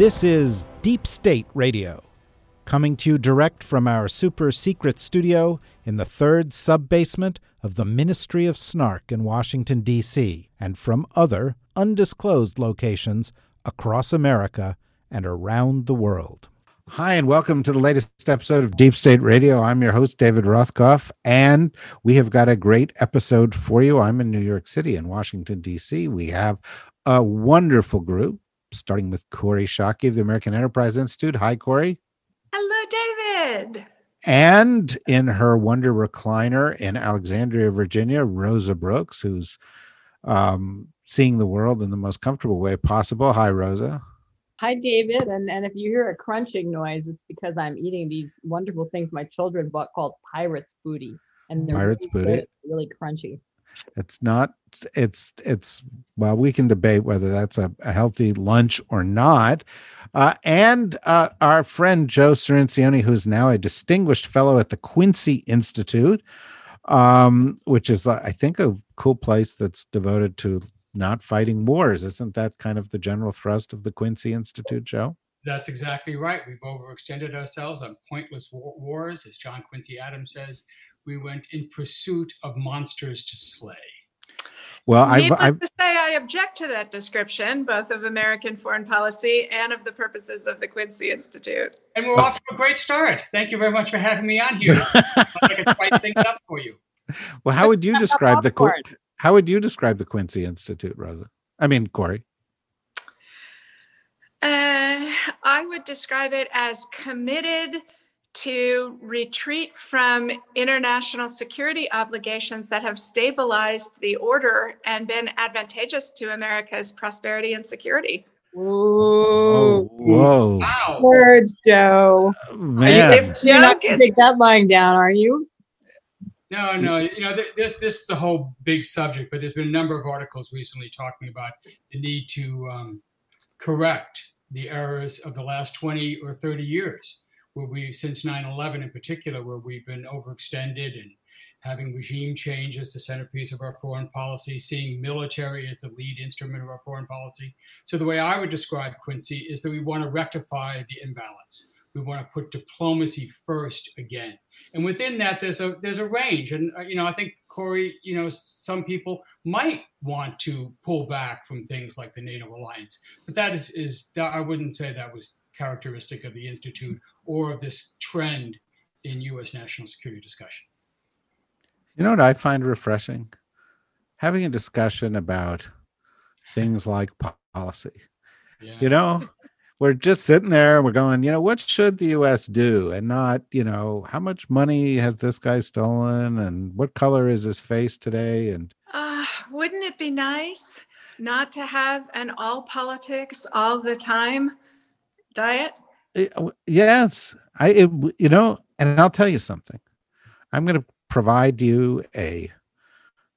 This is Deep State Radio, coming to you direct from our super secret studio in the third sub basement of the Ministry of Snark in Washington, D.C., and from other undisclosed locations across America and around the world. Hi, and welcome to the latest episode of Deep State Radio. I'm your host, David Rothkopf, and we have got a great episode for you. I'm in New York City in Washington, D.C. We have a wonderful group starting with Corey Schake of the American Enterprise Institute. Hi, Corey. Hello, David. And in her Wonder Recliner in Alexandria, Virginia, Rosa Brooks, who's um, seeing the world in the most comfortable way possible. Hi, Rosa. Hi, David. And, and if you hear a crunching noise, it's because I'm eating these wonderful things my children bought called Pirate's Booty. And they're Pirate's really Booty? good, really crunchy. It's not, it's, it's, well, we can debate whether that's a, a healthy lunch or not. Uh, and uh, our friend Joe Cirincione, who's now a distinguished fellow at the Quincy Institute, um, which is, uh, I think, a cool place that's devoted to not fighting wars. Isn't that kind of the general thrust of the Quincy Institute, Joe? That's exactly right. We've overextended ourselves on pointless war- wars. As John Quincy Adams says, we went in pursuit of monsters to slay. Well, I've, Needless I've to say, I object to that description, both of American foreign policy and of the purposes of the Quincy Institute. And we're off to a great start. Thank you very much for having me on here. I can spice things up for you. well, how would you describe the Qu- how would you describe the Quincy Institute, Rosa? I mean, Corey. Uh, I would describe it as committed to retreat from international security obligations that have stabilized the order and been advantageous to America's prosperity and security. Ooh. whoa, Wow. Words, Joe. man! You're not Joke going to is- take that lying down, are you? No, no. You know, this this is a whole big subject, but there's been a number of articles recently talking about the need to um, correct the errors of the last 20 or 30 years, where we, since 9/11 in particular, where we've been overextended and having regime change as the centerpiece of our foreign policy, seeing military as the lead instrument of our foreign policy. So the way I would describe Quincy is that we want to rectify the imbalance. We want to put diplomacy first again and within that there's a there's a range and uh, you know i think corey you know some people might want to pull back from things like the nato alliance but that is is that i wouldn't say that was characteristic of the institute or of this trend in us national security discussion You know what I find refreshing? Having a discussion about things like policy. yeah You know, we're just sitting there and we're going, you know, what should the US do? And not, you know, how much money has this guy stolen and what color is his face today? And Uh, wouldn't it be nice not to have an all politics all the time diet? it- uh, yes, I, it, you know, and I'll tell you something. I'm going to provide you a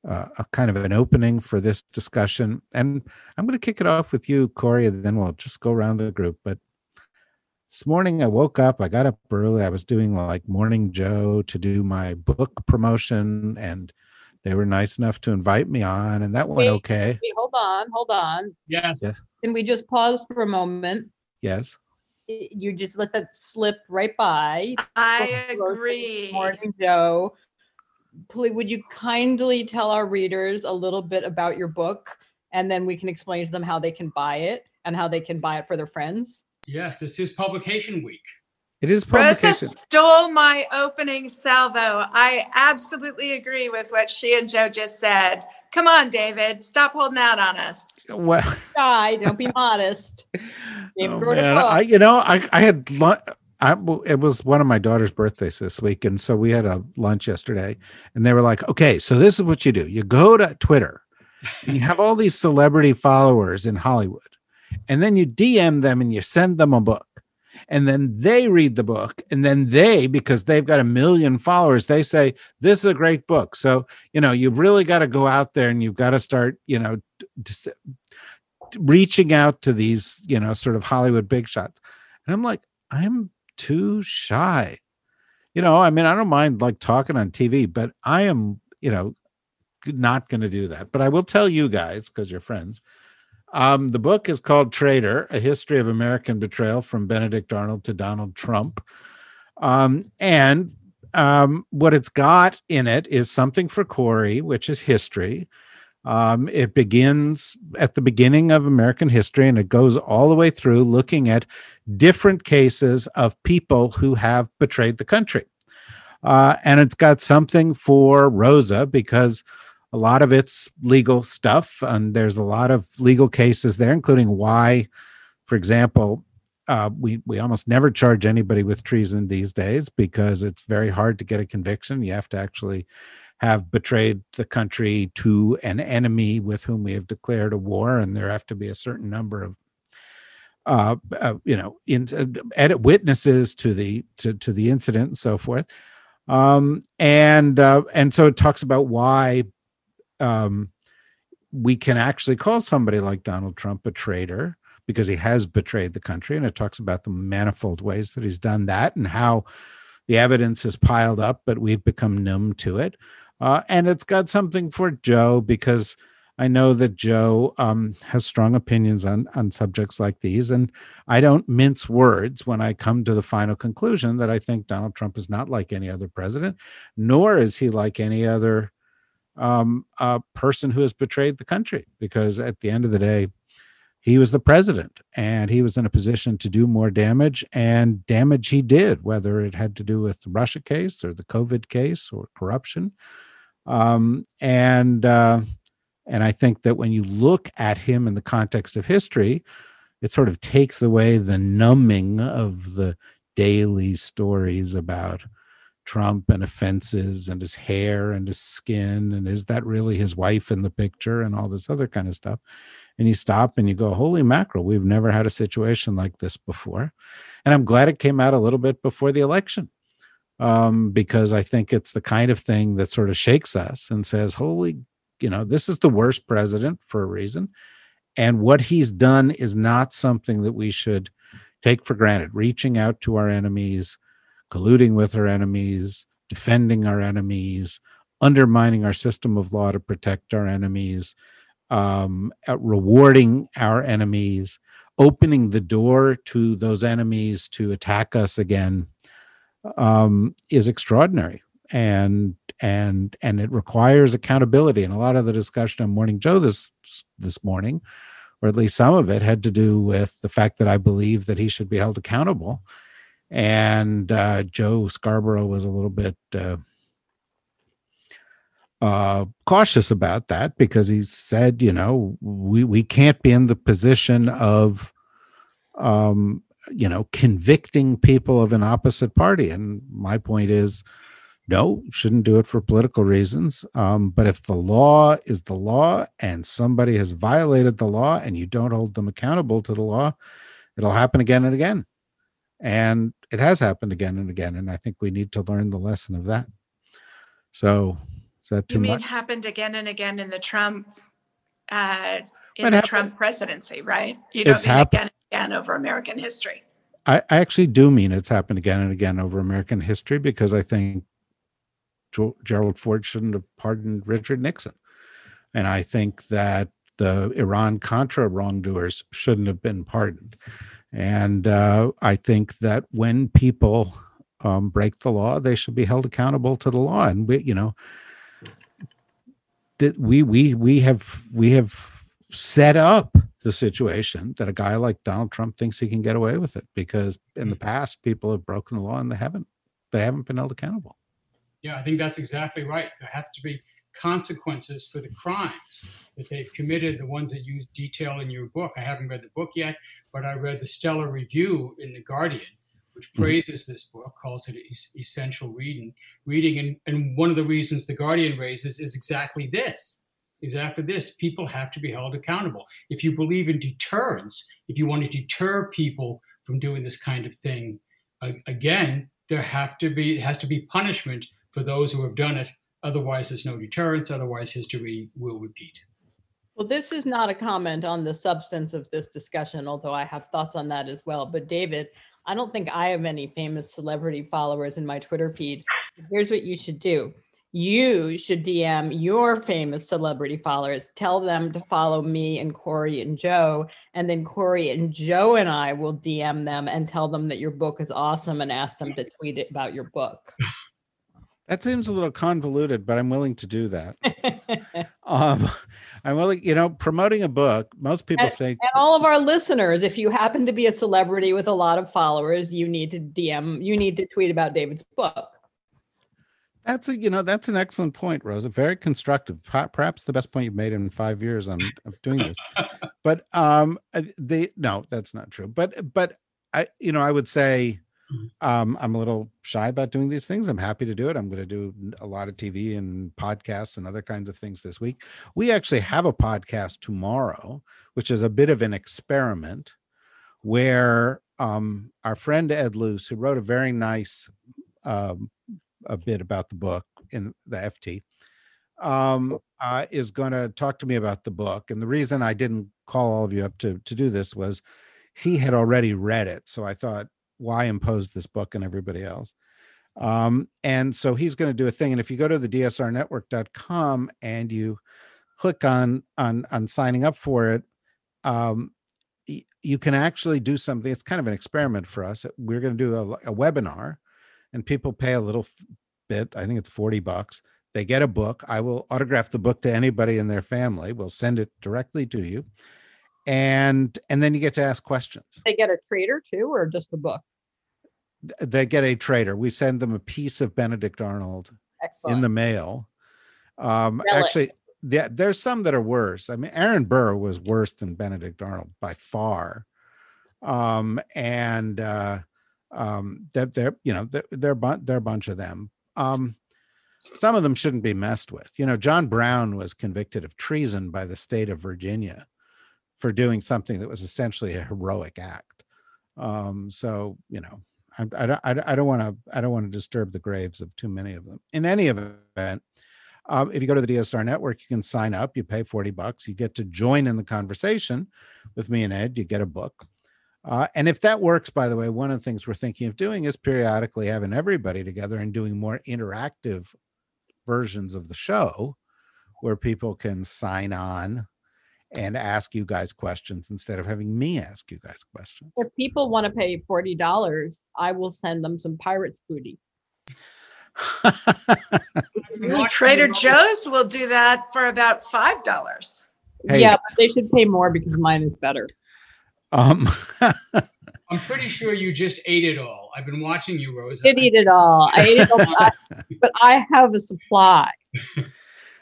uh, a kind of an opening for this discussion, and I'm going to kick it off with you, Corey, and then we'll just go around the group. But this morning I woke up, I got up early, I was doing like Morning Joe to do my book promotion, and they were nice enough to invite me on, and that went Wait. okay. Wait, hold on, hold on. yes Yeah. Can we just pause for a moment? Yes. You just let that slip right by. I agree. Morning, Joe. Please, would you kindly tell our readers a little bit about your book, and then we can explain to them how they can buy it and how they can buy it for their friends. yes this is publication week It is publication. Rosa publication. stole my opening salvo. I absolutely agree with what she and Joe just said. Come on, David, stop holding out on us. Well, Shy, don't be modest. David oh, wrote a man. book. I, you know, I, I had lunch. I, it was one of my daughter's birthdays this week, and so we had a lunch yesterday, and they were like, "Okay, so this is what you do: you go to Twitter, and you have all these celebrity followers in Hollywood, and then you DM them and you send them a book. And then they read the book, and then they, because they've got a million followers, they say, This is a great book. So, you know, you've really got to go out there and you've got to start, you know, reaching out to these, you know, sort of Hollywood big shots. And I'm like, I'm too shy. You know, I mean, I don't mind like talking on TV, but I am, you know, not going to do that. But I will tell you guys, because you're friends, um, the book is called Traitor A History of American Betrayal from Benedict Arnold to Donald Trump. Um, and um, what it's got in it is something for Corey, which is history. Um, it begins at the beginning of American history and it goes all the way through looking at different cases of people who have betrayed the country. Uh, and it's got something for Rosa because a lot of it's legal stuff, and there's a lot of legal cases there, including why, for example, uh, we we almost never charge anybody with treason these days because it's very hard to get a conviction. You have to actually have betrayed the country to an enemy with whom we have declared a war, and there have to be a certain number of uh, uh, you know, in, uh, witnesses to the to, to the incident and so forth. Um, and uh, and so it talks about why um, we can actually call somebody like Donald Trump a traitor because he has betrayed the country. And it talks about the manifold ways that he's done that and how the evidence has piled up, but we've become numb to it. Uh, and it's got something for Joe because I know that Joe um, has strong opinions on, on subjects like these. And I don't mince words when I come to the final conclusion that I think Donald Trump is not like any other president, nor is he like any other um, a person who has betrayed the country because at the end of the day, he was the president and he was in a position to do more damage and damage he did, whether it had to do with the Russia case or the COVID case or corruption. Um, and, uh, and I think that when you look at him in the context of history, it sort of takes away the numbing of the daily stories about Trump and offenses and his hair and his skin and is that really his wife in the picture and all this other kind of stuff. And you stop and you go, holy mackerel, we've never had a situation like this before. And I'm glad it came out a little bit before the election um, because I think it's the kind of thing that sort of shakes us and says, holy, you know, this is the worst president for a reason. And what he's done is not something that we should take for granted, reaching out to our enemies colluding with our enemies, defending our enemies, undermining our system of law to protect our enemies, um, rewarding our enemies, opening the door to those enemies to attack us again um, is extraordinary. And and and it requires accountability. And a lot of the discussion on Morning Joe this this morning, or at least some of it, had to do with the fact that I believe that he should be held accountable and uh, Joe Scarborough was a little bit uh, uh, cautious about that because he said, you know, we we can't be in the position of, um, you know, convicting people of an opposite party. And my point is, no, shouldn't do it for political reasons. Um, but if the law is the law and somebody has violated the law and you don't hold them accountable to the law, it'll happen again and again. And it has happened again and again. And I think we need to learn the lesson of that. So is that too you mean much? happened again and again in the Trump uh, in the happened- Trump presidency, right? You don't It's mean hap- again and again over American history. I, I actually do mean it's happened again and again over American history because I think Jo- Gerald Ford shouldn't have pardoned Richard Nixon. And I think that the Iran Contra wrongdoers shouldn't have been pardoned. And uh, I think that when people um, break the law, they should be held accountable to the law. And we, you know, that we we we have we have set up the situation that a guy like Donald Trump thinks he can get away with it because in the past people have broken the law and they haven't they haven't been held accountable. Yeah, I think that's exactly right. There have to be consequences for the crimes that they've committed, the ones that you detail in your book. I haven't read the book yet, but I read the stellar review in The Guardian, which Mhm. praises this book, calls it essential reading. Reading, and, and one of the reasons The Guardian raises is exactly this exactly this. People have to be held accountable. If you believe in deterrence, if you want to deter people from doing this kind of thing, again, there have to be has to be punishment for those who have done it. Otherwise, there's no deterrence. Otherwise, history will repeat. Well, this is not a comment on the substance of this discussion, although I have thoughts on that as well. But David, I don't think I have any famous celebrity followers in my Twitter feed. Here's what you should do you should DM your famous celebrity followers. Tell them to follow me and Corey and Joe. And then Corey and Joe and I will DM them and tell them that your book is awesome and ask them to tweet it about your book. That seems a little convoluted, but I'm willing to do that. um, I'm willing, you know, promoting a book. Most people and, think, and all of our listeners, if you happen to be a celebrity with a lot of followers, you need to DM, you need to tweet about David's book. That's a you know that's an excellent point, Rosa. Very constructive. Perhaps the best point you've made in five years on of doing this. but um, uh, they no, that's not true. But but I you know I would say um, I'm a little shy about doing these things. I'm happy to do it. I'm going to do a lot of TV and podcasts and other kinds of things this week. We actually have a podcast tomorrow, which is a bit of an experiment, where um, our friend Ed Luce, who wrote a very nice um, a bit about the book in the FT, um, uh, is going to talk to me about the book. And the reason I didn't call all of you up to to do this was he had already read it, so I thought, why impose this book on everybody else? Um, and so he's going to do a thing. And if you go to the dsrnetwork.com and you click on on on signing up for it, um, you can actually do something. It's kind of an experiment for us. We're going to do a, a webinar and people pay a little bit. I think it's 40 bucks. They get a book. I will autograph the book to anybody in their family. We'll send it directly to you. And and then you get to ask questions. They get a trader too, or just the book? They get a trader. We send them a piece of Benedict Arnold Excellent. in the mail. Um, actually, yeah, there's some that are worse. I mean, Aaron Burr was worse than Benedict Arnold by far. Um, and uh, um, they're, they're you know they're they're, they're a bunch of them. Um, some of them shouldn't be messed with. You know, John Brown was convicted of treason by the state of Virginia for doing something that was essentially a heroic act. Um, so you know, I, I, I, I don't want to I don't want to disturb the graves of too many of them. In any event, um, if you go to the DSR network, you can sign up. You pay 40 bucks. You get to join in the conversation with me and Ed. You get a book. Uh, and if that works, by the way, one of the things we're thinking of doing is periodically having everybody together and doing more interactive versions of the show where people can sign on and ask you guys questions instead of having me ask you guys questions. If people want to pay $40, I will send them some Pirates booty. Trader Joe's will do that for about $5. Hey. Yeah, but they should pay more because mine is better. Um, I'm pretty sure you just ate it all. I've been watching you, Rose. Did eat it all. I ate it all, but I have a supply.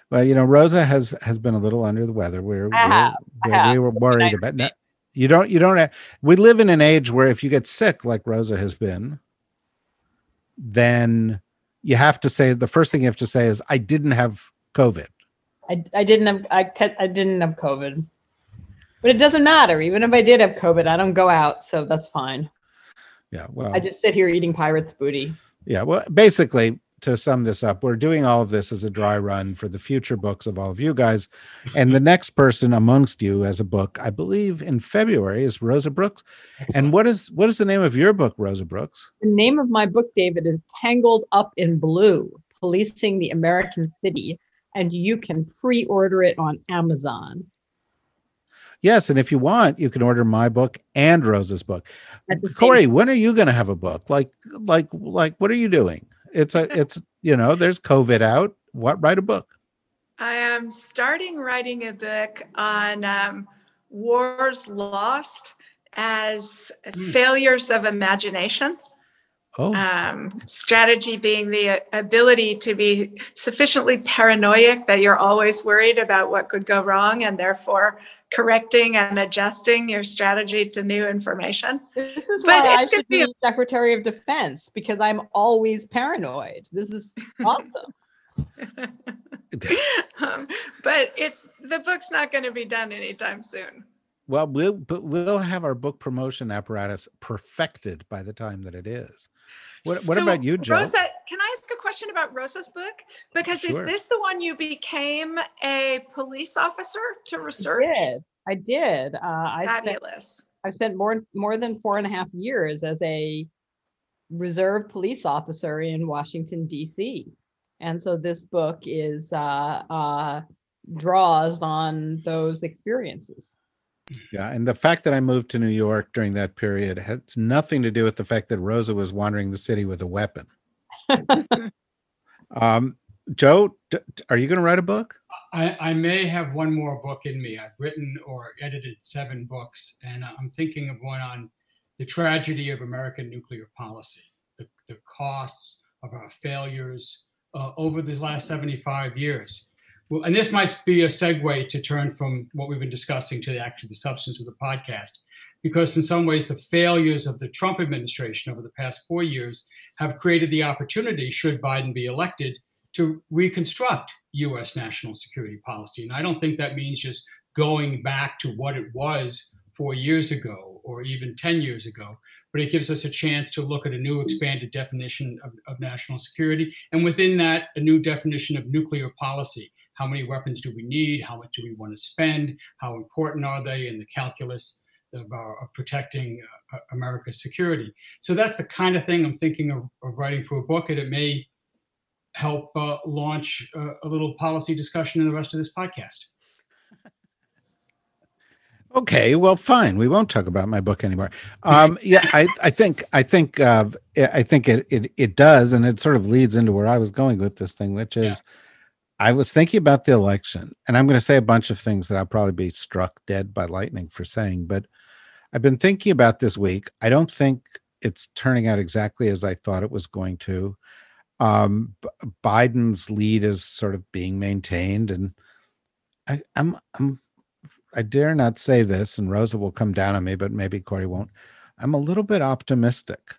Well, you know, Rosa has has been a little under the weather. We're, I have, we're, I we were worried about that. You don't. You don't. Have, we live in an age where if you get sick, like Rosa has been, then you have to say the first thing you have to say is, "I didn't have COVID." I, I didn't have I, I didn't have COVID. But it doesn't matter. Even if I did have COVID, I don't go out, so that's fine. Yeah, well, I just sit here eating pirates booty. Yeah, well, basically, to sum this up, we're doing all of this as a dry run for the future books of all of you guys. And the next person amongst you as a book, I believe in February, is Rosa Brooks. And what is what is the name of your book, Rosa Brooks? The name of my book, David, is Tangled Up in Blue: Policing the American City. And you can pre-order it on Amazon. Yes, and if you want, you can order my book and Rose's book. Corey, when are you going to have a book? Like, like, like, what are you doing? It's a, it's you know, there's COVID out. What? Write a book. I am starting writing a book on um, wars lost as mm. failures of imagination. Oh. Um, strategy being the ability to be sufficiently paranoid that you're always worried about what could go wrong and therefore correcting and adjusting your strategy to new information. This is why I should be a- Secretary of Defense because I'm always paranoid. This is awesome. um, but it's the book's not going to be done anytime soon. Well, we'll but we'll have our book promotion apparatus perfected by the time that it is. What, what So, about you, Joe? Rosa, can I ask a question about Rosa's book? Because is this the one you became a police officer to I research? did. I did. Uh, I spent Fabulous. I spent more more than four and a half years as a reserve police officer in Washington D.C. And so this book is uh, uh, draws on those experiences. Yeah, and the fact that I moved to New York during that period has nothing to do with the fact that Rosa was wandering the city with a weapon. um, Joe, d- d- are you going to write a book? I, I may have one more book in me. I've written or edited seven books, and I'm thinking of one on the tragedy of American nuclear policy, the, the costs of our failures uh, over the last 75 years. Well, and this might be a segue to turn from what we've been discussing to actually the substance of the podcast, because in some ways the failures of the Trump administration over the past four years have created the opportunity, should Biden be elected, to reconstruct U.S. national security policy. And I don't think that means just going back to what it was four years ago or even 10 years ago, but it gives us a chance to look at a new expanded definition of, of national security. And within that, a new definition of nuclear policy. How many weapons do we need? How much do we want to spend? How important are they in the calculus of, our, of protecting uh, America's security? So that's the kind of thing I'm thinking of, of writing for a book, and it may help uh, launch uh, a little policy discussion in the rest of this podcast. Okay, well, fine. We won't talk about my book anymore. Um, yeah, I, I think, I think, uh, I think it, it, it does, and it sort of leads into where I was going with this thing, which is. I was thinking about the election, and I'm going to say a bunch of things that I'll probably be struck dead by lightning for saying, but I've been thinking about this week. I don't think it's turning out exactly as I thought it was going to. Um, Biden's lead is sort of being maintained, and I, I'm, I'm I dare not say this, and Rosa will come down on me, but maybe Corey won't. I'm a little bit optimistic.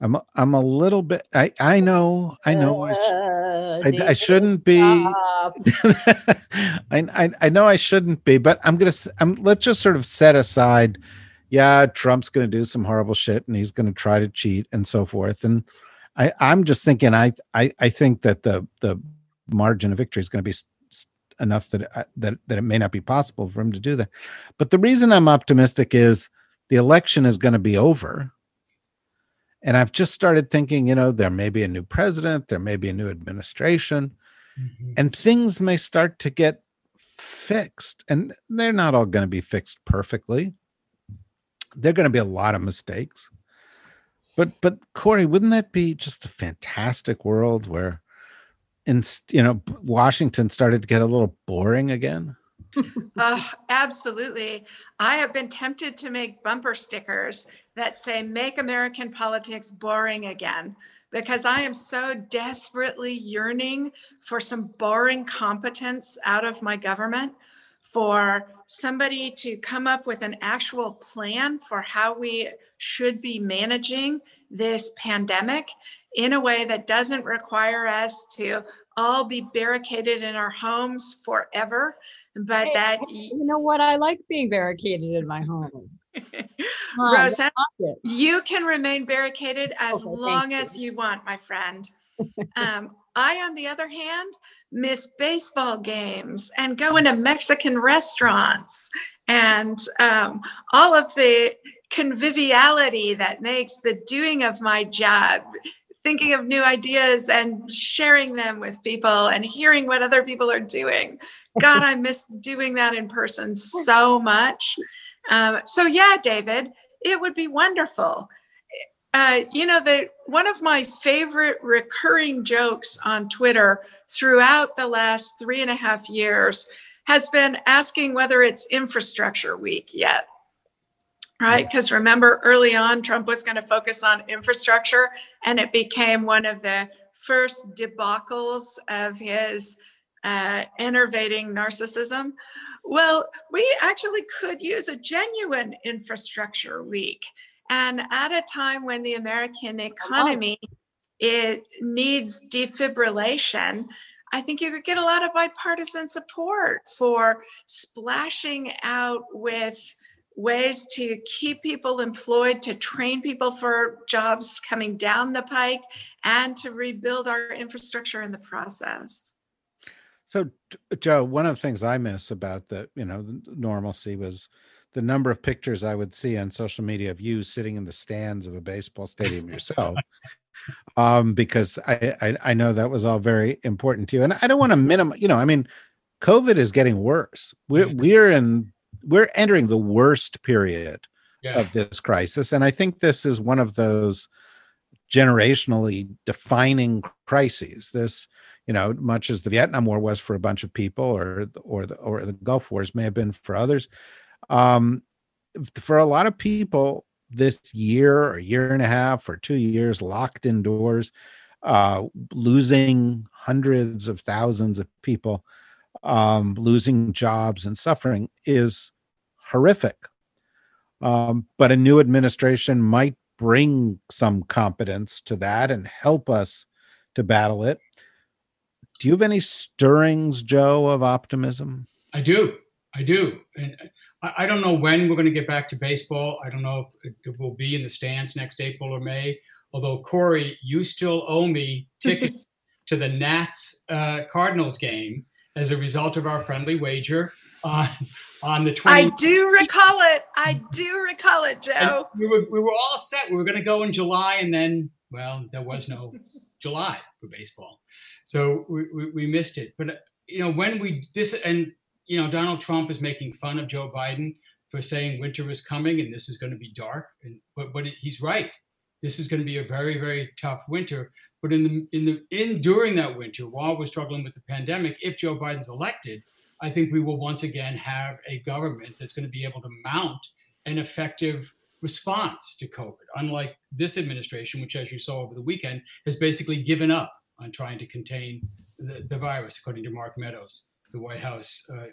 I'm I'm a little bit. I I know I know I, sh- Uh, I, I shouldn't be. I, I I know I shouldn't be, but I'm gonna. I'm let's just sort of set aside. Yeah, Trump's gonna do some horrible shit, and he's gonna try to cheat and so forth. And I I'm just thinking. I I I think that the the margin of victory is going to be enough that I- that that it may not be possible for him to do that. But the reason I'm optimistic is the election is going to be over. And I've just started thinking, you know, there may be a new president, there may be a new administration, mm-hmm. and things may start to get fixed. And they're not all going to be fixed perfectly. There are going to be a lot of mistakes. But but Corey, wouldn't that be just a fantastic world where in you know Washington started to get a little boring again? Oh, absolutely. I have been tempted to make bumper stickers that say, Make American politics boring again, because I am so desperately yearning for some boring competence out of my government, for somebody to come up with an actual plan for how we should be managing this pandemic in a way that doesn't require us to all be barricaded in our homes forever but Hey, that You know what? I like being barricaded in my home. Come on, Roseanne, rock it. you can remain barricaded as Okay, long you. as you want, my friend. um, I, on the other hand, miss baseball games and going to Mexican restaurants and um, all of the conviviality that makes the doing of my job thinking of new ideas and sharing them with people and hearing what other people are doing. God, I miss doing that in person so much. Um, so, yeah, David, it would be wonderful. Uh, you know, the one of my favorite recurring jokes on Twitter throughout the last three and a half years has been asking whether it's infrastructure week yet. Right. Because remember, early on, Trump was going to focus on infrastructure, and it became one of the first debacles of his uh, enervating narcissism. Well, we actually could use a genuine infrastructure week. And at a time when the American economy it needs defibrillation, I think you could get a lot of bipartisan support for splashing out with ways to keep people employed, to train people for jobs coming down the pike, and to rebuild our infrastructure in the process. So, Joe, one of the things I miss about the you know the normalcy was the number of pictures I would see on social media of you sitting in the stands of a baseball stadium yourself. um, because I, I I know that was all very important to you, and I don't want to minimize. You know, I mean, COVID is getting worse. We're we're in we're entering the worst period yeah. of this crisis, and I think this is one of those generationally defining crises. This you know, much as the Vietnam War was for a bunch of people, or or the or the Gulf Wars may have been for others. Um, for a lot of people, this year or year and a half or two years locked indoors, uh, losing hundreds of thousands of people, um, losing jobs and suffering is horrific. Um, but a new administration might bring some competence to that and help us to battle it. Do you have any stirrings, Joe, of optimism? I do. I do. And I, don't know when we're going to get back to baseball. I don't know if it, will be in the stands next April or May. Although Corey, you still owe me tickets to the Nats uh, Cardinals game as a result of our friendly wager on on the 20- I do recall it. I do recall it, Joe. we were we were all set. We were going to go in July, and then well, there was no July for baseball, so we, we, we missed it. But you know when we this and you know, Donald Trump is making fun of Joe Biden for saying winter is coming and this is going to be dark. And but but he's right. This is going to be a very very tough winter. But in the in the in during that winter, while we're struggling with the pandemic, if Joe Biden's elected, I think we will once again have a government that's going to be able to mount an effective response to COVID. Unlike this administration, which, as you saw over the weekend, has basically given up on trying to contain the, the virus, according to Mark Meadows the White House uh,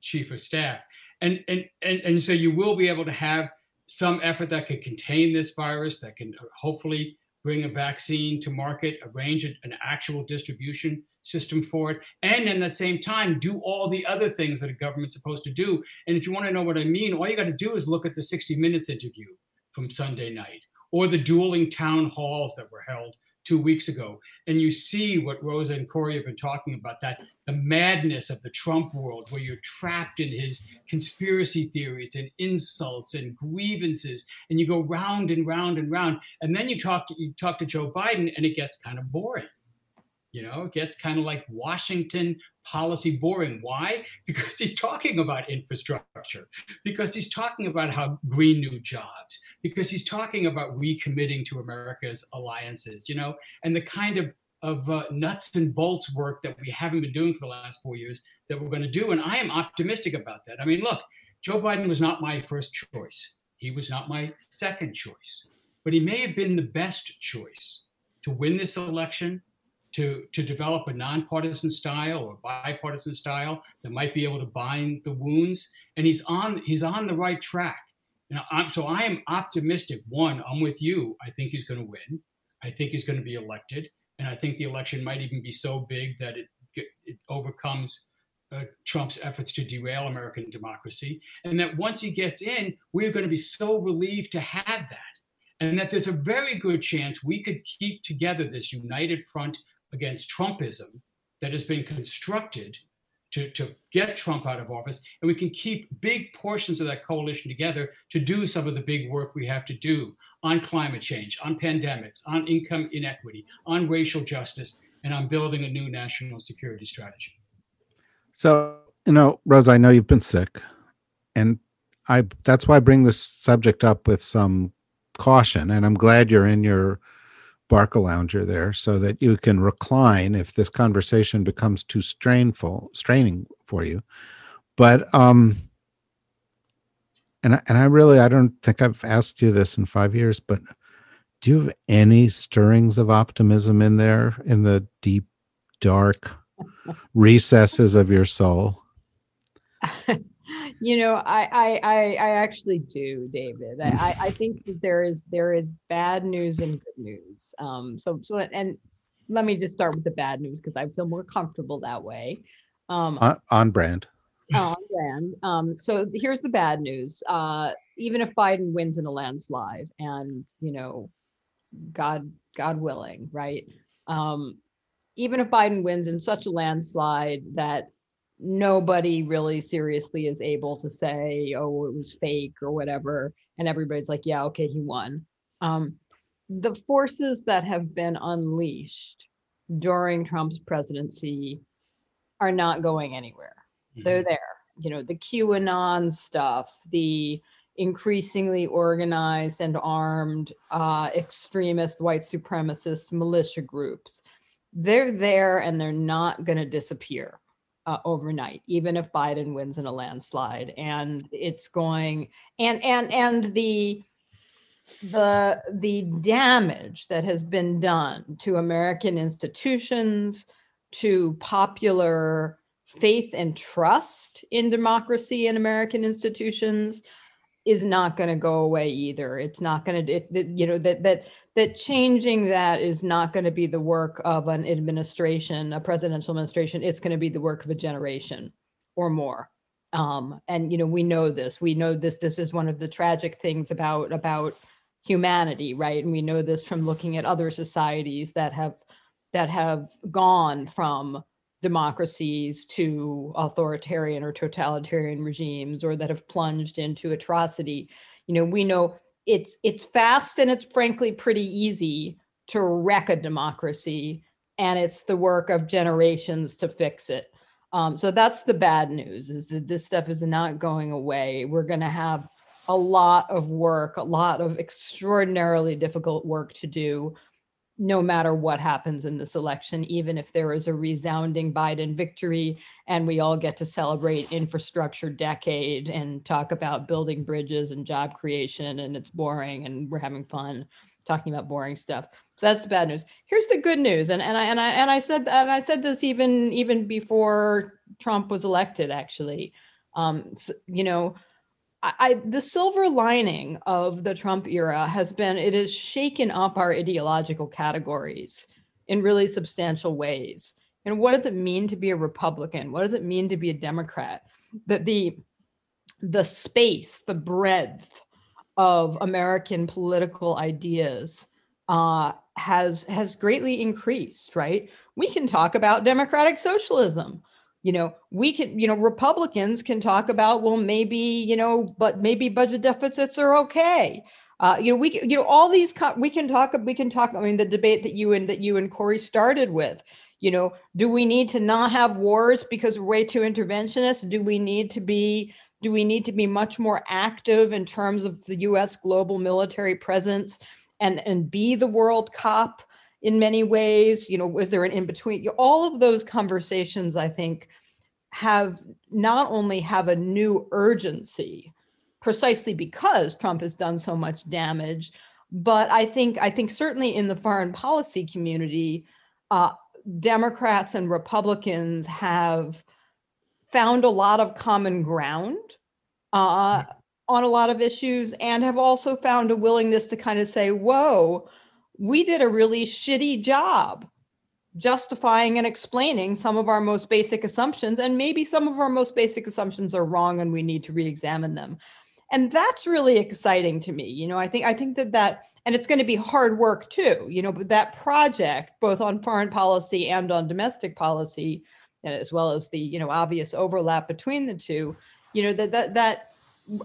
chief of staff. And, and, and, and so you will be able to have some effort that could contain this virus, that can uh, hopefully bring a vaccine to market, arrange an actual distribution system for it, and at the same time do all the other things that a government's supposed to do. And if you want to know what I mean, all you got to do is look at the 60 Minutes interview from Sunday night or the dueling town halls that were held two weeks ago. And you see what Rosa and Corey have been talking about that the madness of the Trump world, where you're trapped in his conspiracy theories and insults and grievances, and you go round and round and round. And then you talk to you talk to Joe Biden, and it gets kind of boring. You know, it gets kind of like Washington policy boring. Why? Because he's talking about infrastructure, because he's talking about how green new jobs, because he's talking about recommitting to America's alliances, you know, and the kind of of uh, nuts and bolts work that we haven't been doing for the last four years that we're going to do. And I am optimistic about that. I mean, look, Joe Biden was not my first choice. He was not my second choice, but he may have been the best choice to win this election to, to develop a nonpartisan style or bipartisan style that might be able to bind the wounds. And he's on he's on the right track. You know, I'm, so I am optimistic. One, I'm with you. I think he's going to win. I think he's going to be elected, and I think the election might even be so big that it it overcomes uh, Trump's efforts to derail American democracy. And that once he gets in, we're going to be so relieved to have that. And that there's a very good chance we could keep together this united front against Trumpism that has been constructed to, to get Trump out of office. And we can keep big portions of that coalition together to do some of the big work we have to do on climate change, on pandemics, on income inequity, on racial justice, and on building a new national security strategy. So, you know, Rose, I know you've been sick, and I that's why I bring this subject up with some caution. And I'm glad you're in your Barcalounger there so that you can recline if this conversation becomes too strainful, straining for you. But um and I, and I really I don't think I've asked you this in 5 years, but do you have any stirrings of optimism in there in the deep dark recesses of your soul? you know, I, I, I, I actually do, David. I, I think that there is there is bad news and good news. Um, so so and let me just start with the bad news because I feel more comfortable that way. Um, On, on brand. on brand. Um, so here's the bad news. Uh, even if Biden wins in a landslide, and you know, God, God willing, right? Um, even if Biden wins in such a landslide that nobody really seriously is able to say, "Oh, it was fake" or whatever, and everybody's like, "Yeah, okay, he won." Um, the forces that have been unleashed during Trump's presidency are not going anywhere they're there. You know, the QAnon stuff, the increasingly organized and armed uh, extremist white supremacist militia groups. They're there and they're not going to disappear uh, overnight, even if Biden wins in a landslide. And it's going and and and the the the damage that has been done to American institutions, to popular faith and trust in democracy and American institutions is not going to go away either. It's not going to, you know, that that that changing that is not going to be the work of an administration, a presidential administration. It's going to be the work of a generation or more. Um, and you know, we know this. We know this. This is one of the tragic things about about humanity, right? And we know this from looking at other societies that have that have gone from democracies to authoritarian or totalitarian regimes or that have plunged into atrocity you know we know it's it's fast and it's frankly pretty easy to wreck a democracy and it's the work of generations to fix it. Um, so that's the bad news is that this stuff is not going away. We're going to have a lot of work a lot of extraordinarily difficult work to do no matter what happens in this election, even if there is a resounding Biden victory and we all get to celebrate infrastructure decade and talk about building bridges and job creation and it's boring and we're having fun talking about boring stuff. So that's the bad news. Here's the good news. And and I and I and I said and I said this even even before Trump was elected actually. Um so, you know, I, the silver lining of the Trump era has been it has shaken up our ideological categories in really substantial ways. And what does it mean to be a Republican? What does it mean to be a Democrat? That the the space, the breadth of American political ideas uh, has has greatly increased. Right? We can talk about democratic socialism you know we can you know republicans can talk about well maybe you know but maybe budget deficits are okay. Uh, you know we you know all these we can talk we can talk i mean the debate that you and that you and corey started with. You know do we need to not have wars because we're way too interventionist? Do we need to be do we need to be much more active in terms of the us global military presence and and be the world cop in many ways you know was there an in between all of those conversations i think have not only have a new urgency precisely because trump has done so much damage but i think i think certainly in the foreign policy community uh, democrats and republicans have found a lot of common ground uh, on a lot of issues and have also found a willingness to kind of say whoa we did a really shitty job justifying and explaining some of our most basic assumptions and maybe some of our most basic assumptions are wrong and we need to re-examine them. And that's really exciting to me you know i think i think that that and it's going to be hard work too you know but that project both on foreign policy and on domestic policy as well as the you know obvious overlap between the two you know that that that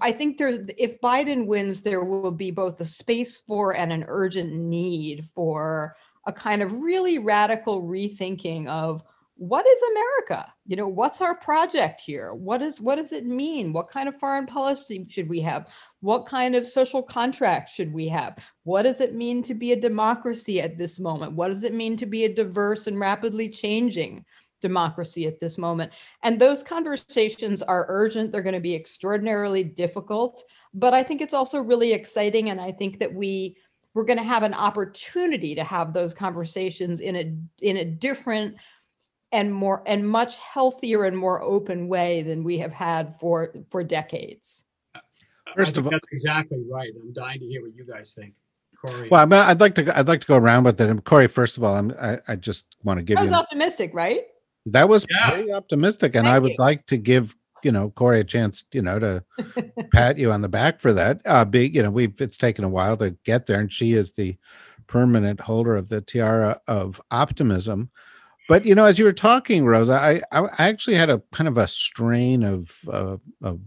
I think there's if Biden wins, there will be both a space for and an urgent need for a kind of really radical rethinking of what is America? You know, what's our project here? What is what does it mean? What kind of foreign policy should we have? What kind of social contract should we have? What does it mean to be a democracy at this moment? What does it mean to be a diverse and rapidly changing democracy at this moment. And those conversations are urgent. They're going to be extraordinarily difficult, but I think it's also really exciting. And I think that we we're going to have an opportunity to have those conversations in a in a different and more and much healthier and more open way than we have had for for decades. First of all, that's exactly right. I'm dying to hear what you guys think. Corey. Well, I mean, I'd like to. I'd like to go around with it. Corey, first of all, I'm, I, I just want to give That was you optimistic, right? That was Yeah. pretty optimistic, and Thank I would you. like to give you know Corey a chance, you know, to pat you on the back for that. Uh, big, you know, we've it's taken a while to get there, and she is the permanent holder of the tiara of optimism. But you know, as you were talking, Rosa, I I I actually had a kind of a strain of uh, of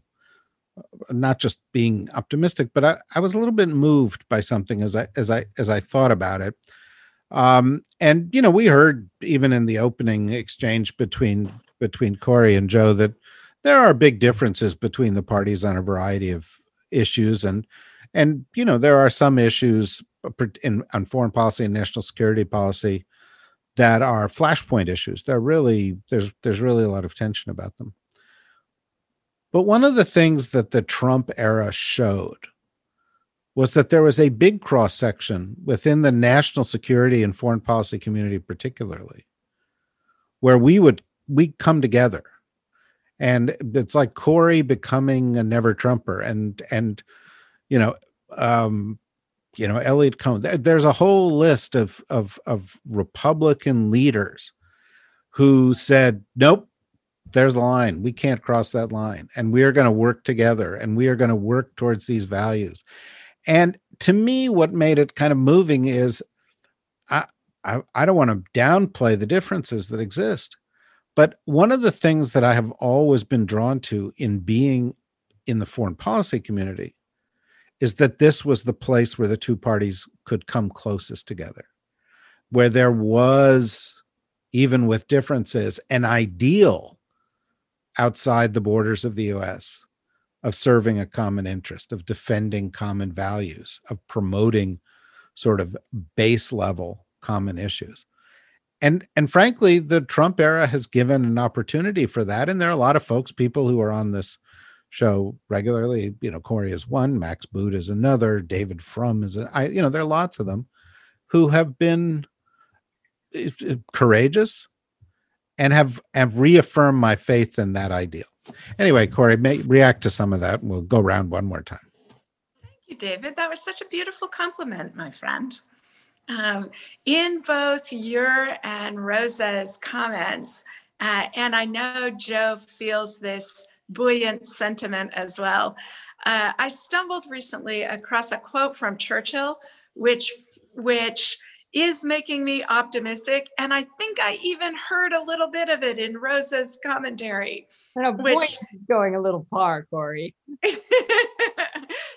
not just being optimistic, but I, I was a little bit moved by something as I as I as I thought about it. Um, and you know, we heard even in the opening exchange between between Corey and Joe that there are big differences between the parties on a variety of issues, and and you know there are some issues in on foreign policy and national security policy that are flashpoint issues. They're really there's there's really a lot of tension about them. But one of the things that the Trump era showed was that there was a big cross section within the national security and foreign policy community, particularly, where we would we come together, and it's like Corey becoming a never Trumper, and and you know, um, you know, Eliot Cohen. There's a whole list of of of Republican leaders who said, "Nope, there's a line. We can't cross that line. And we are going to work together and we are going to work towards these values. And to me, what made it kind of moving is I, I, I don't want to downplay the differences that exist. But one of the things that I have always been drawn to in being in the foreign policy community is that this was the place where the two parties could come closest together, where there was, even with differences, an ideal outside the borders of the US of serving a common interest, of defending common values, of promoting sort of base level common issues. And and frankly, the Trump era has given an opportunity for that. And there are a lot of folks, people who are on this show regularly. You know, Corey is one, Max Boot is another, David Frum is a, I, you know, there are lots of them who have been eh, eh, courageous and have have reaffirmed my faith in that ideal. Anyway, Corey, may react to some of that, and we'll go around one more time. Thank you, David. That was such a beautiful compliment, my friend. Um, in both your and Rosa's comments, uh, and I know Joe feels this buoyant sentiment as well. Uh, I stumbled recently across a quote from Churchill, which which is making me optimistic, and I think I even heard a little bit of it in Rosa's commentary. And a Which- going a little far, Corey.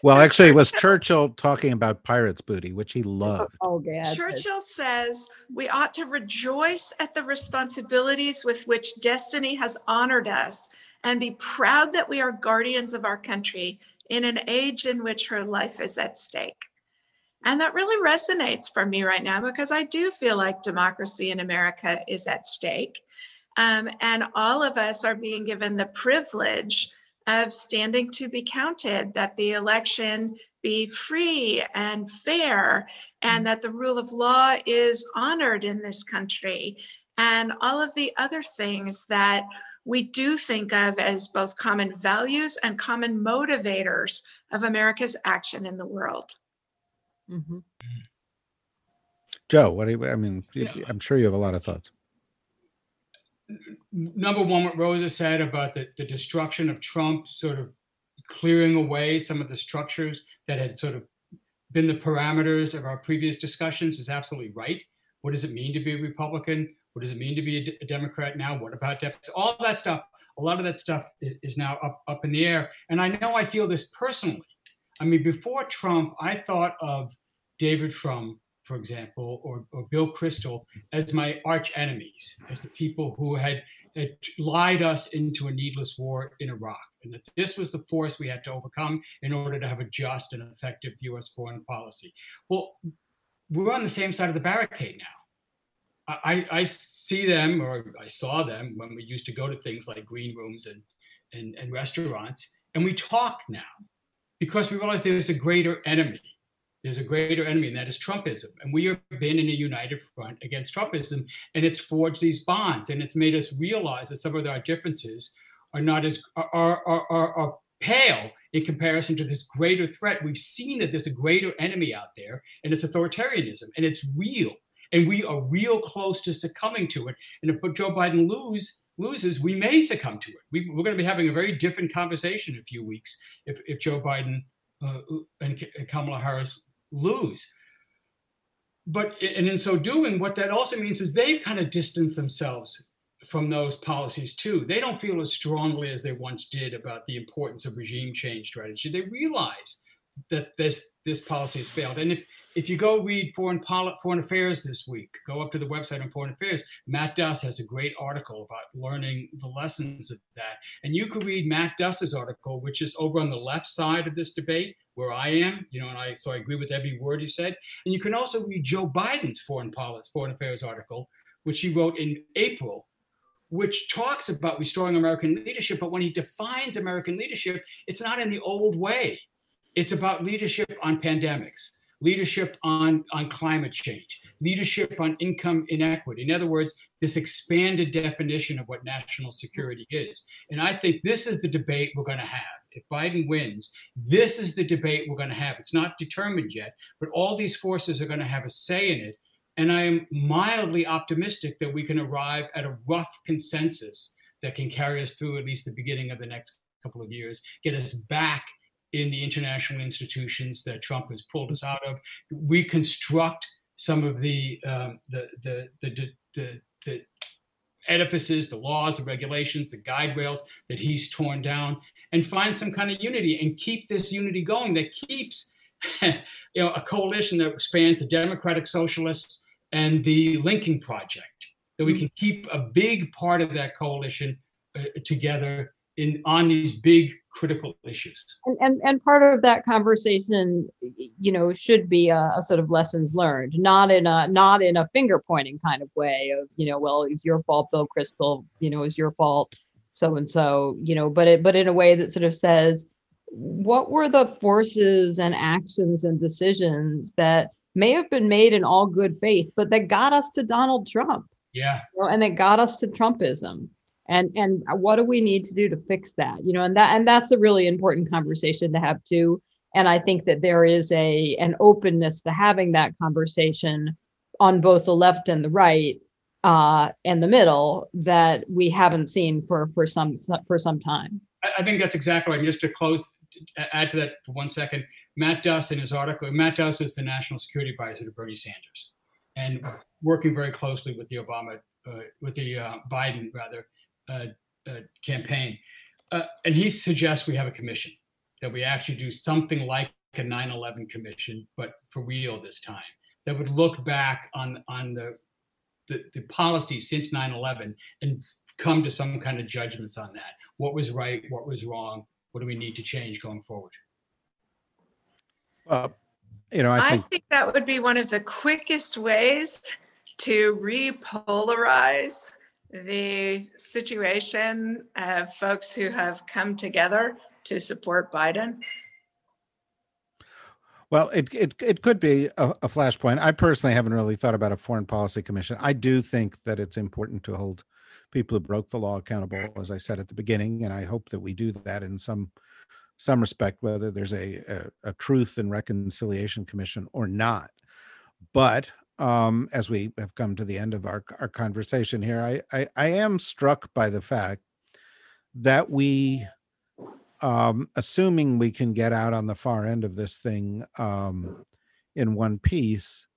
Well, actually, it was Churchill- Churchill talking about pirates' booty, which he oh, loved. Oh, yeah. Churchill says we ought to rejoice at the responsibilities with which destiny has honored us and be proud that we are guardians of our country in an age in which her life is at stake. And that really resonates for me right now because I do feel like democracy in America is at stake. Um, and all of us are being given the privilege of standing to be counted, that the election be free and fair, and that the rule of law is honored in this country, and all of the other things that we do think of as both common values and common motivators of America's action in the world. Mhm. Joe, what do you, I mean, you- Yeah. I'm sure you have a lot of thoughts. number one, what Rosa said about the, the destruction of Trump sort of clearing away some of the structures that had sort of been the parameters of our previous discussions is absolutely right. What does it mean to be a Republican? What does it mean to be a, D- a Democrat now? What about deficits? All that stuff, a lot of that stuff is, is now up, up in the air. And I know I feel this personally. I mean, before Trump, I thought of David Frum, for example, or, or Bill Kristol as my arch enemies, as the people who had, had lied us into a needless war in Iraq, and that this was the force we had to overcome in order to have a just and effective U.S. foreign policy. Well, we're on the same side of the barricade now. I, I see them, or I saw them when we used to go to things like green rooms and, and, and restaurants, and we talk now because we realize there's a greater enemy. There's a greater enemy, and that is Trumpism. And we have been in a united front against Trumpism, and it's forged these bonds, and it's made us realize that some of our differences are not as are are are, are pale in comparison to this greater threat. We've seen that there's a greater enemy out there, and it's authoritarianism, and it's real. And we are real close to succumbing to it. And if Joe Biden lose, loses, we may succumb to it. We, are going to be having a very different conversation in a few weeks if, if Joe Biden uh, and Kamala Harris lose. But and in so doing, what that also means is they've kind of distanced themselves from those policies too. They don't feel as strongly as they once did about the importance of regime change strategy. They realize that this this policy has failed. And if if you go read foreign foreign affairs this week, go up to the website on foreign affairs. Matt Duss has a great article about learning the lessons of that. And you could read Matt Duss's article, which is over on the left side of this debate, where I am. You know, and I so I agree with every word he said. And you can also read Joe Biden's foreign policy, foreign affairs article, which he wrote in April, which talks about restoring American leadership. But when he defines American leadership, it's not in the old way. It's about leadership on pandemics leadership on, on climate change, leadership on income inequity. In other words, this expanded definition of what national security is. And I think this is the debate we're going to have. If Biden wins, this is the debate we're going to have. It's not determined yet, but all these forces are going to have a say in it. And I am mildly optimistic that we can arrive at a rough consensus that can carry us through at least the beginning of the next couple of years, get us back in the international institutions that Trump has pulled us out of, reconstruct some of the um, the, the, the, the, the edifices, the laws, the regulations, the guide rails that he's torn down, and find some kind of unity and keep this unity going that keeps you know a coalition that spans the Democratic Socialists and the Lincoln Project. That we mm-hmm. can keep a big part of that coalition uh, together in on these big critical issues. And, and and part of that conversation, you know, should be a, a, sort of lessons learned, not in a not in a finger pointing kind of way of you know, well, it's your fault, Bill Kristol, you know, it's your fault, so and so, you know, but it but in a way that sort of says, what were the forces and actions and decisions that may have been made in all good faith, but that got us to Donald Trump. Yeah. You know, and that got us to Trumpism and and what do we need to do to fix that you know and that and that's a really important conversation to have too. And i think that there is a an openness to having that conversation on both the left and the right uh and the middle that we haven't seen for for some for some time. I think that's exactly right. Just to close add to that for one second matt duss in his article matt duss is the national security advisor to bernie sanders and working very closely with the obama uh, with the uh, biden rather campaign. Uh, and he suggests we have a commission, that we actually do something like a 9 11 commission, but for real this time, that would look back on, on the, the, the policy since 9 11 and come to some kind of judgments on that. What was right? What was wrong? What do we need to change going forward? Uh, you know, I think, I think that would be one of the quickest ways to repolarize the situation of folks who have come together to support Biden? Well, it it it could be a, a, flashpoint. I personally haven't really thought about a foreign policy commission. I do think that it's important to hold people who broke the law accountable, as I said at the beginning, and I hope that we do that in some some respect, whether there's a a, a truth and reconciliation commission or not. But um, as we have come to the end of our, our conversation here, I, I, I am struck by the fact that we, um, assuming we can get out on the far end of this thing um, in one piece,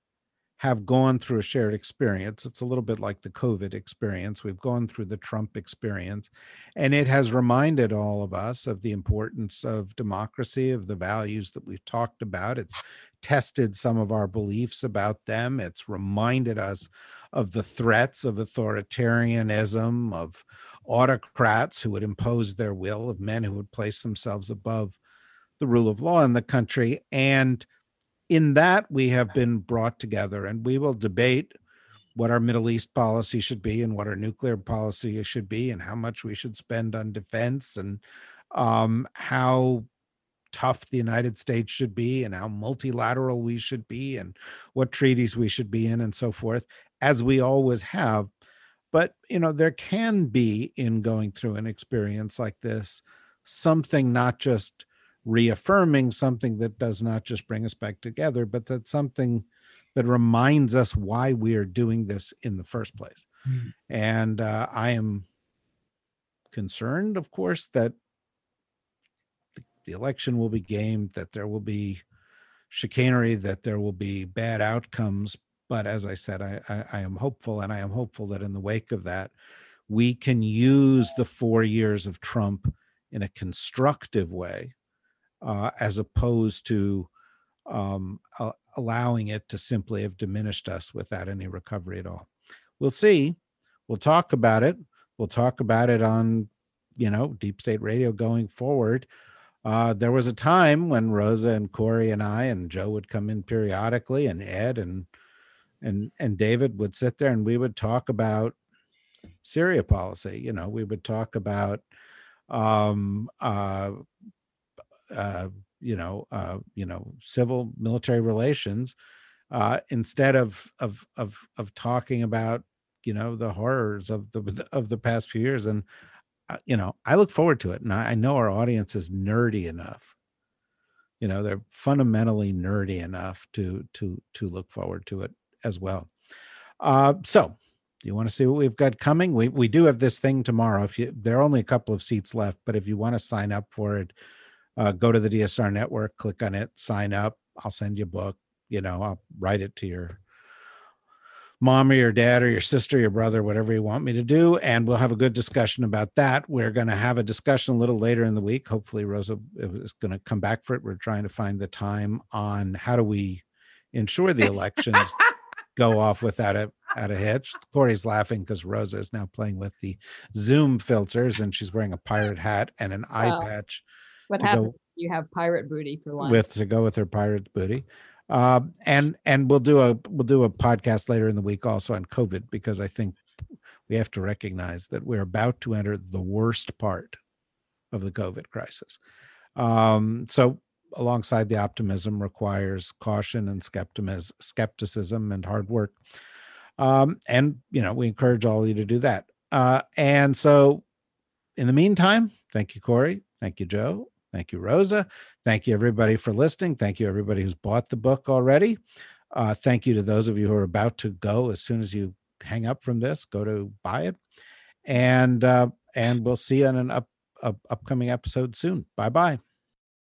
have gone through a shared experience. It's a little bit like the COVID experience. We've gone through the Trump experience, and it has reminded all of us of the importance of democracy, of the values that we've talked about. It's tested some of our beliefs about them. It's reminded us of the threats of authoritarianism, of autocrats who would impose their will, of men who would place themselves above the rule of law in the country. And in that we have been brought together and we will debate what our Middle East policy should be and what our nuclear policy should be and how much we should spend on defense and um, how tough the United States should be and how multilateral we should be and what treaties we should be in and so forth, as we always have. But, you know, there can be in going through an experience like this something not just reaffirming something that does not just bring us back together, but that something that reminds us why we are doing this in the first place. Mm. And uh, I am concerned, of course, that the- election will be gamed, that there will be chicanery, that there will be bad outcomes. But as I said, I, I, I am hopeful, and I am hopeful that in the wake of that, we can use the four years of Trump in a constructive way, uh, as opposed to um, allowing it to simply have diminished us without any recovery at all. We'll see. We'll talk about it. We'll talk about it on, you know, Deep State Radio going forward. Uh, there was a time when Rosa and Corey and I and Joe would come in periodically, and Ed and and and David would sit there, and we would talk about Syria policy. You know, we would talk about, um, uh, uh, you know, uh, you know, civil military relations, uh, instead of of of of talking about you know the horrors of the of the past few years. And you know, I look forward to it, and I, know our audience is nerdy enough. You know, they're fundamentally nerdy enough to to to look forward to it as well. Uh, so you want to see what we've got coming? We we do have this thing tomorrow. If you there are only a couple of seats left, but if you want to sign up for it, uh, go to the DSR network, click on it, sign up. I'll send you a book. You know, I'll write it to your mom or your dad or your sister, your brother, whatever you want me to do, and we'll have a good discussion about that. We're going to have a discussion a little later in the week. Hopefully, Rosa uh, is going to come back for it. We're trying to find the time on how do we ensure the elections go off without a at a hitch. Corey's laughing because Rosa is now playing with the Zoom filters and she's wearing a pirate hat and an eye patch What go- happens? You have pirate booty for lunch. with to go with her pirate booty. Uh, and and we'll do a we'll do a podcast later in the week also on COVID because I think we have to recognize that we're about to enter the worst part of the COVID crisis. Um, so alongside the optimism requires caution and skepticism, skepticism and hard work. Um, and you know we encourage all of you to do that. Uh, and so in the meantime, thank you, Corey. Thank you, Joe. Thank you, Rosa. Thank you, everybody, for listening. Thank you, everybody who's bought the book already. Uh, thank you to those of you who are about to go as soon as you hang up from this, go to buy it. And uh, and we'll see you on an up, up upcoming episode soon. Bye bye.